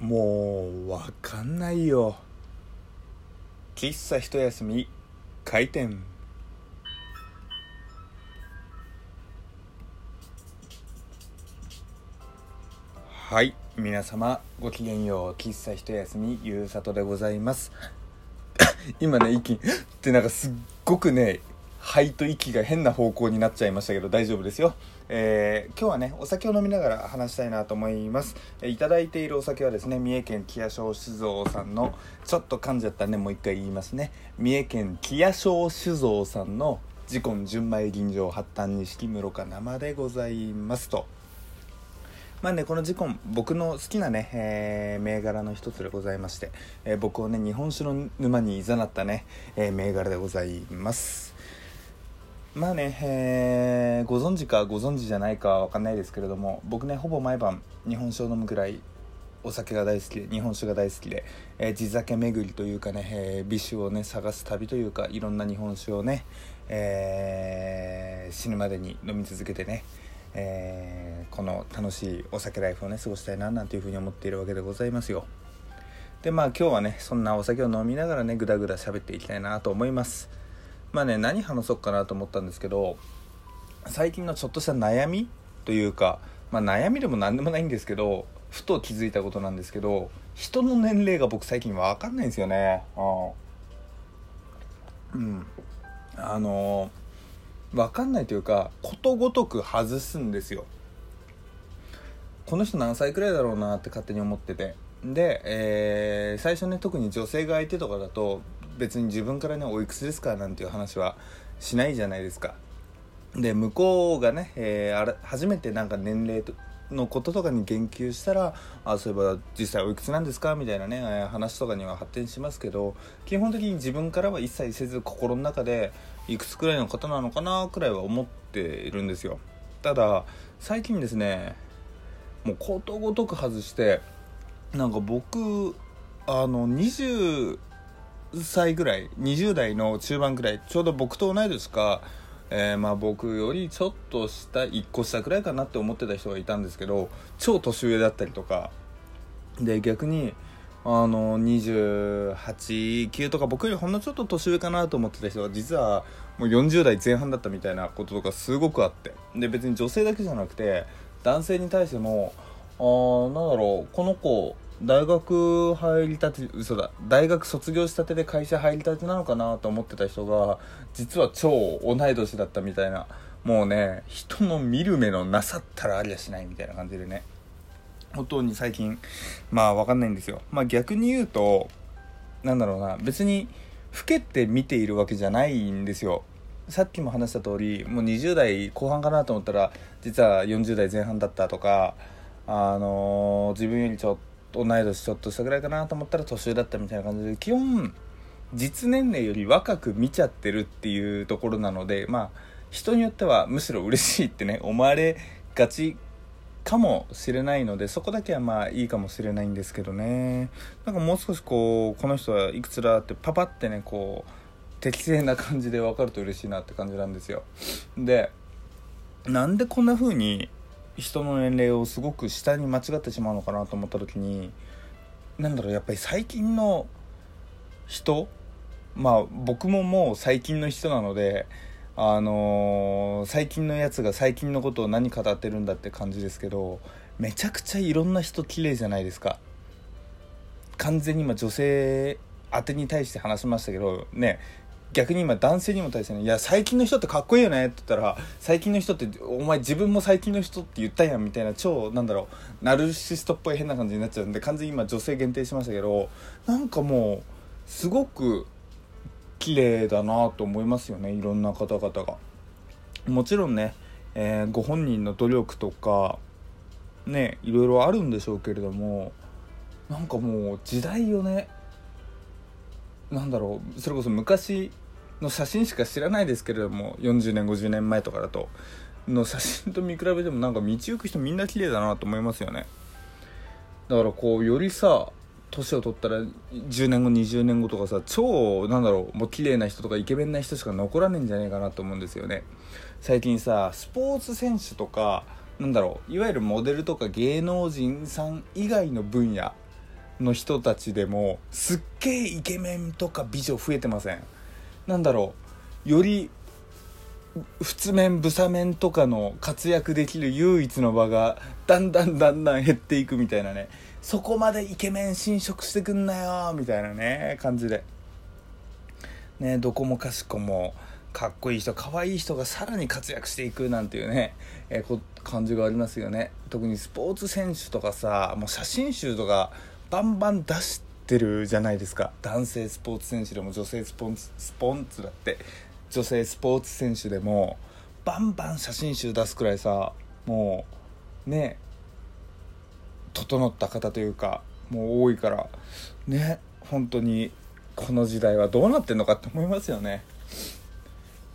もうわかんないよ。喫茶一休み開店。はい皆様ごきげんよう。喫茶一休みゆうさとでございます。今ね息ってなんかすっごくね肺と息が変な方向になっちゃいましたけど大丈夫ですよ、えー、今日はねお酒を飲みながら話したいなと思います、えー、いただいているお酒はですね三重県木屋小酒造さんのちょっと噛んじゃったねもう一回言いますね。三重県木屋小酒造さんの自根純米吟醸発端錦室賀生でございますと。まあね、このジコン僕の好きなね、えー、銘柄の一つでございまして、えー、僕をね日本酒の沼にいざなったね、えー、銘柄でございます。まあね、えー、ご存知かご存知じゃないかわかんないですけれども僕ねほぼ毎晩日本酒を飲むぐらいお酒が大好きで日本酒が大好きで、えー、地酒巡りというかね、えー、美酒をね探す旅というかいろんな日本酒をね、えー、死ぬまでに飲み続けてね、えー、この楽しいお酒ライフをね過ごしたいななんていうふうに思っているわけでございますよ。でまあ今日はねそんなお酒を飲みながらねぐだぐだ喋っていきたいなと思います。まあね何話そうかなと思ったんですけど最近のちょっとした悩みというか、まあ、悩みでも何でもないんですけどふと気づいたことなんですけど人の年齢が僕最近分かんないんですよね。うん。あのー、分かんないというかことごとく外すんですよ。この人何歳くらいだろうなって勝手に思ってて。で、えー、最初ね特に女性が相手とかだと別に自分からねおいくつですかなんていう話はしないじゃないですか。で向こうがね、えー、あれ初めてなんか年齢のこととかに言及したらあそういえば実際おいくつなんですかみたいなね話とかには発展しますけど基本的に自分からは一切せず心の中でいくつくらいの方なのかなくらいは思っているんですよ。ただ最近ですねもうことごとく外してなんか僕あの20歳ぐらい20代の中盤ぐらいちょうど僕と同い年か、えー、まあ僕よりちょっと下1個下くらいかなって思ってた人がいたんですけど超年上だったりとかで逆にあの289とか僕よりほんのちょっと年上かなと思ってた人が実はもう40代前半だったみたいなこととかすごくあってで別に女性だけじゃなくて男性に対してもあなんだろうこの子大学入りたて嘘だ。大学卒業したてで会社入りたてなのかなと思ってた人が実は超同い年だったみたいな。もうね人の見る目のなさったらありゃしないみたいな感じでね。本当に最近まあ分かんないんですよ。まあ逆に言うとなんだろうな。別に老けて見ているわけじゃないんですよ。さっきも話した通りもう20代後半かなと思ったら実は40代前半だったとかあのー、自分よりちょっと同い年ちょっとしたぐらいかなと思ったら年上だったみたいな感じで基本実年齢より若く見ちゃってるっていうところなのでまあ人によってはむしろ嬉しいってね思われがちかもしれないのでそこだけはまあいいかもしれないんですけどね。なんかもう少しこうこの人はいくつだってパパってねこう適正な感じで分かると嬉しいなって感じなんですよ。でなんでこんな風に人の年齢をすごく下に間違ってしまうのかなと思った時に何だろうやっぱり最近の人まあ僕ももう最近の人なのであのー、最近のやつが最近のことを何語ってるんだって感じですけどめちゃくちゃいろんな人綺麗じゃないですか。完全に今女性宛てに対して話しましたけどね逆に今男性にも対してね「いや最近の人ってかっこいいよね」って言ったら「最近の人ってお前自分も最近の人って言ったやん」みたいな超なんだろうナルシストっぽい変な感じになっちゃうんで完全に今女性限定しましたけどなんかもうすごく綺麗だなと思いますよねいろんな方々が。もちろんね、えー、ご本人の努力とかねいろいろあるんでしょうけれどもなんかもう時代をねなんだろうそれこそ昔の写真しか知らないですけれども40年50年前とかだとの写真と見比べてもなんか道行く人みんな綺麗だなと思いますよね。だからこうよりさ年を取ったら10年後20年後とかさ超なんだろうもう綺麗な人とかイケメンな人しか残らねえんじゃねえかなと思うんですよね。最近さスポーツ選手とかなんだろういわゆるモデルとか芸能人さん以外の分野の人たちでもすっげえイケメンとか美女増えてません？なんだろう。より仏面ブサ面とかの活躍できる唯一の場がだんだんだんだん減っていくみたいなね。そこまでイケメン侵食してくんなよみたいなね感じで。ねどこもかしこもかっこいい人可愛いい人がさらに活躍していくなんていうね、えー、感じがありますよね。特にスポーツ選手とかさもう写真集とかバンバン出してるじゃないですか男性スポーツ選手でも女性スポンツスポンツだって女性スポーツ選手でもバンバン写真集出すくらいさもうね整った方というかもう多いからね本当にこの時代はどうなってんのかって思いますよね。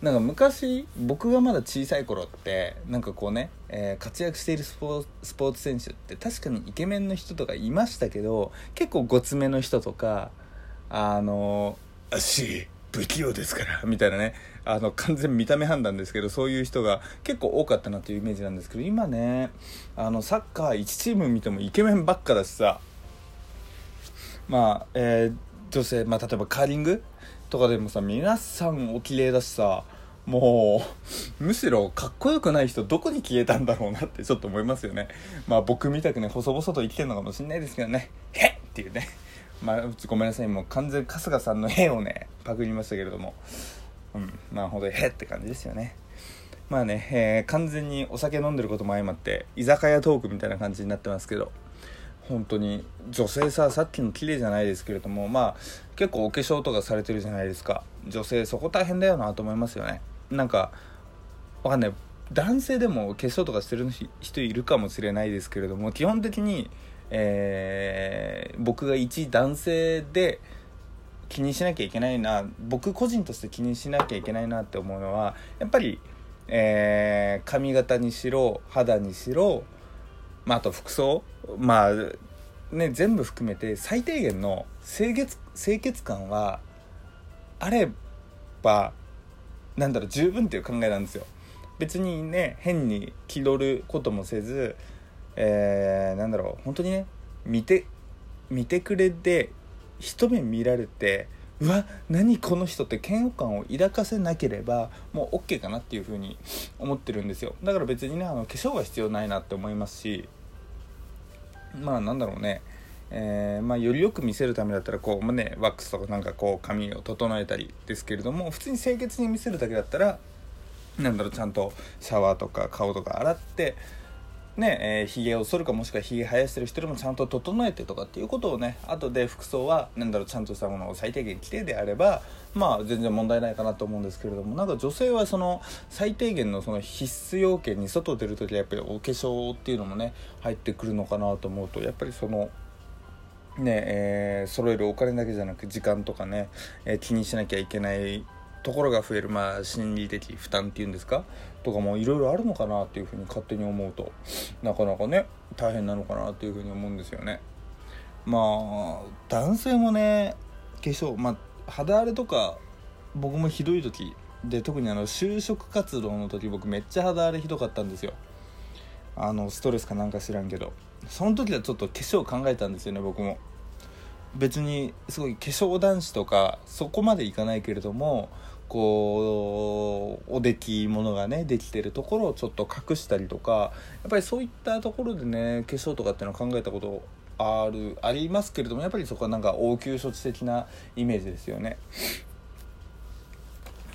なんか昔僕がまだ小さい頃ってなんかこうね、えー、活躍しているスポーツ選手って確かにイケメンの人とかいましたけど結構ごつめの人とかあの足不器用ですから。みたいなねあの完全見た目判断ですけどそういう人が結構多かったなというイメージなんですけど今ねあのサッカー1チーム見てもイケメンばっかだしさ。まあ、えー、女性、まあ、例えばカーリングとかでもさ皆さんお綺麗だしさもうむしろかっこよくない人どこに消えたんだろうなってちょっと思いますよね。まあ僕みたくね細々と生きてるのかもしれないですけどね。へっ!っていうね。まあごめんなさい。もう完全春日さんの絵をねパクりましたけれども。うん。まあほんとにへって感じですよね。まあね、えー、完全にお酒飲んでることも相まって居酒屋トークみたいな感じになってますけど。本当に女性ささっきの綺麗じゃないですけれどもまあ結構お化粧とかされてるじゃないですか。女性そこ大変だよなと思いますよね。なんかわかんない。男性でも化粧とかしてる人いるかもしれないですけれども基本的に、えー、僕が一男性で気にしなきゃいけないな僕個人として気にしなきゃいけないなって思うのはやっぱり、えー、髪型にしろ肌にしろ、まあ、あと服装まあね全部含めて最低限の清潔清潔感はあればなんだろう十分っていう考えなんですよ。別にね変に気取ることもせずえー、なんだろう本当にね見て見てくれて一目見られてうわ何この人って嫌悪感を抱かせなければもう OK かなっていうふうに思ってるんですよ。だから別にねあの化粧は必要ないなって思いますしまあなんだろうね。えー、まあ、よりよく見せるためだったらこう、ね、ワックスとかなんかこう髪を整えたりですけれども普通に清潔に見せるだけだったらなんだろうちゃんとシャワーとか顔とか洗ってねえー、髭を剃るかもしくは髭生やしてる人でもちゃんと整えてとかっていうことをね後で服装はなだろうちゃんとしたものを最低限着てであればまあ全然問題ないかなと思うんですけれどもなんか女性はその最低限のその必須要件に外出る時はやっぱりお化粧っていうのもね入ってくるのかなと思うとやっぱりそのねえー、揃えるお金だけじゃなく時間とかね、えー、気にしなきゃいけないところが増える、まあ、心理的負担っていうんですか？とかもいろいろあるのかなっていうふうに勝手に思うとなかなかね大変なのかなっていうふうに思うんですよね。まあ男性もね化粧、まあ、肌荒れとか僕もひどい時で特にあの就職活動の時僕めっちゃ肌荒れひどかったんですよ。あのストレスかなんか知らんけど。その時はちょっと化粧考えたんですよね僕も。別にすごい化粧男子とかそこまでいかないけれどもこうおできものがねできてるところをちょっと隠したりとかやっぱりそういったところでね化粧とかっていうのは考えたことあるありますけれどもやっぱりそこはなんか応急処置的なイメージですよね。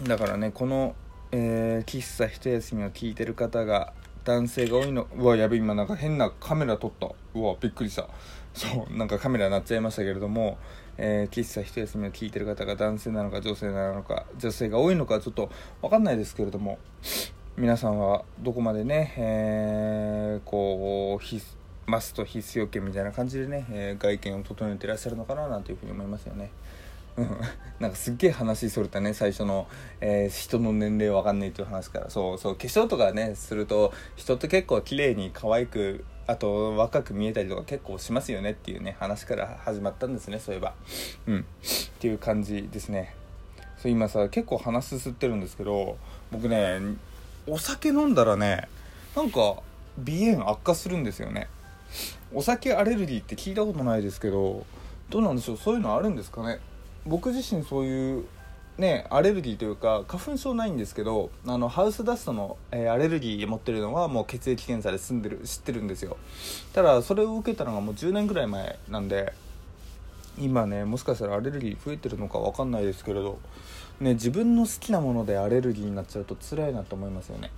だからねこの、えー、喫茶一休みを聞いてる方が男性が多いの。うわやべ今なんか変なカメラ撮った。うわびっくりした。そうなんかカメラ鳴っちゃいましたけれども、えー、喫茶一休みを聞いてる方が男性なのか女性なのか女性が多いのかちょっと分かんないですけれども皆さんはどこまでね、えー、こう必マスト必須要件みたいな感じでね、えー、外見を整えてらっしゃるのかななんていうふうに思いますよね。うん、なんかすっげえ話それたね最初の、えー、人の年齢わかんないという話から。そうそう化粧とかねすると人って結構綺麗に可愛くあと若く見えたりとか結構しますよねっていうね話から始まったんですねそういえば。うん。っていう感じですね。そう今さ結構話すすってるんですけど僕ねお酒飲んだらねなんか鼻炎悪化するんですよね。お酒アレルギーって聞いたことないですけどどうなんでしょう？そういうのあるんですかね？僕自身そういうねアレルギーというか花粉症ないんですけどあのハウスダストの、えー、アレルギー持ってるのはもう血液検査で済んでる知ってるんですよ。ただそれを受けたのがもう10年ぐらい前なんで今ねもしかしたらアレルギー増えてるのか分かんないですけれど、ね、自分の好きなものでアレルギーになっちゃうと辛いなと思いますよね。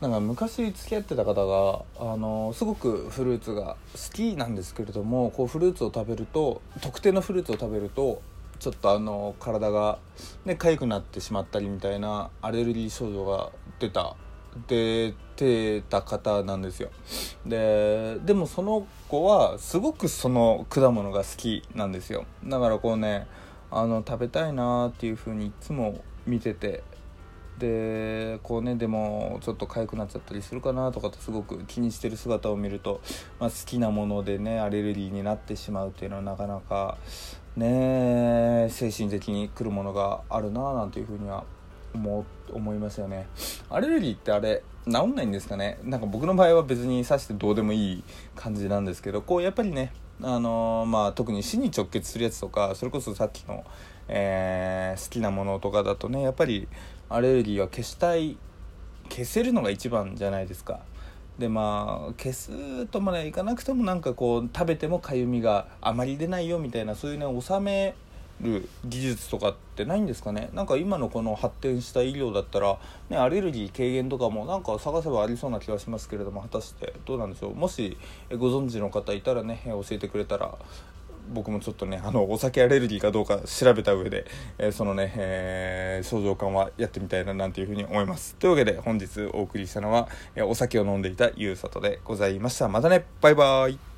なんか昔付き合ってた方があのすごくフルーツが好きなんですけれどもこうフルーツを食べると特定のフルーツを食べるとちょっとあの体がね痒くなってしまったりみたいなアレルギー症状が出た。出てた方なんですよ。ででもその子はすごくその果物が好きなんですよ。だからこうねあの食べたいなっていう風にいつも見ててでこうねでもちょっと痒くなっちゃったりするかなとかってすごく気にしてる姿を見ると、まあ、好きなものでねアレルギーになってしまうっていうのはなかなかね精神的にくるものがあるななんていうふうには思思いますよね。アレルギーってあれ治んないんですかね？なんか僕の場合は別にさしてどうでもいい感じなんですけどこうやっぱりねあのー、まあ特に死に直結するやつとかそれこそさっきの、えー、好きなものとかだとねやっぱりアレルギーは消したい消せるのが一番じゃないですか。でまあ消すとまでいかなくてもなんかこう食べてもかゆみがあまり出ないよみたいなそういうね収める技術とかってないんですかね。なんか今のこの発展した医療だったら、ね、アレルギー軽減とかもなんか探せばありそうな気がしますけれども果たしてどうなんでしょう。もしご存知の方いたらね教えてくれたら僕もちょっとねあのお酒アレルギーかどうか調べた上で、えー、そのね、えー、症状感はやってみたいななんていうふうに思います。というわけで本日お送りしたのは、え、お酒を飲んでいたゆうさとでございました。またね。バイバーイ。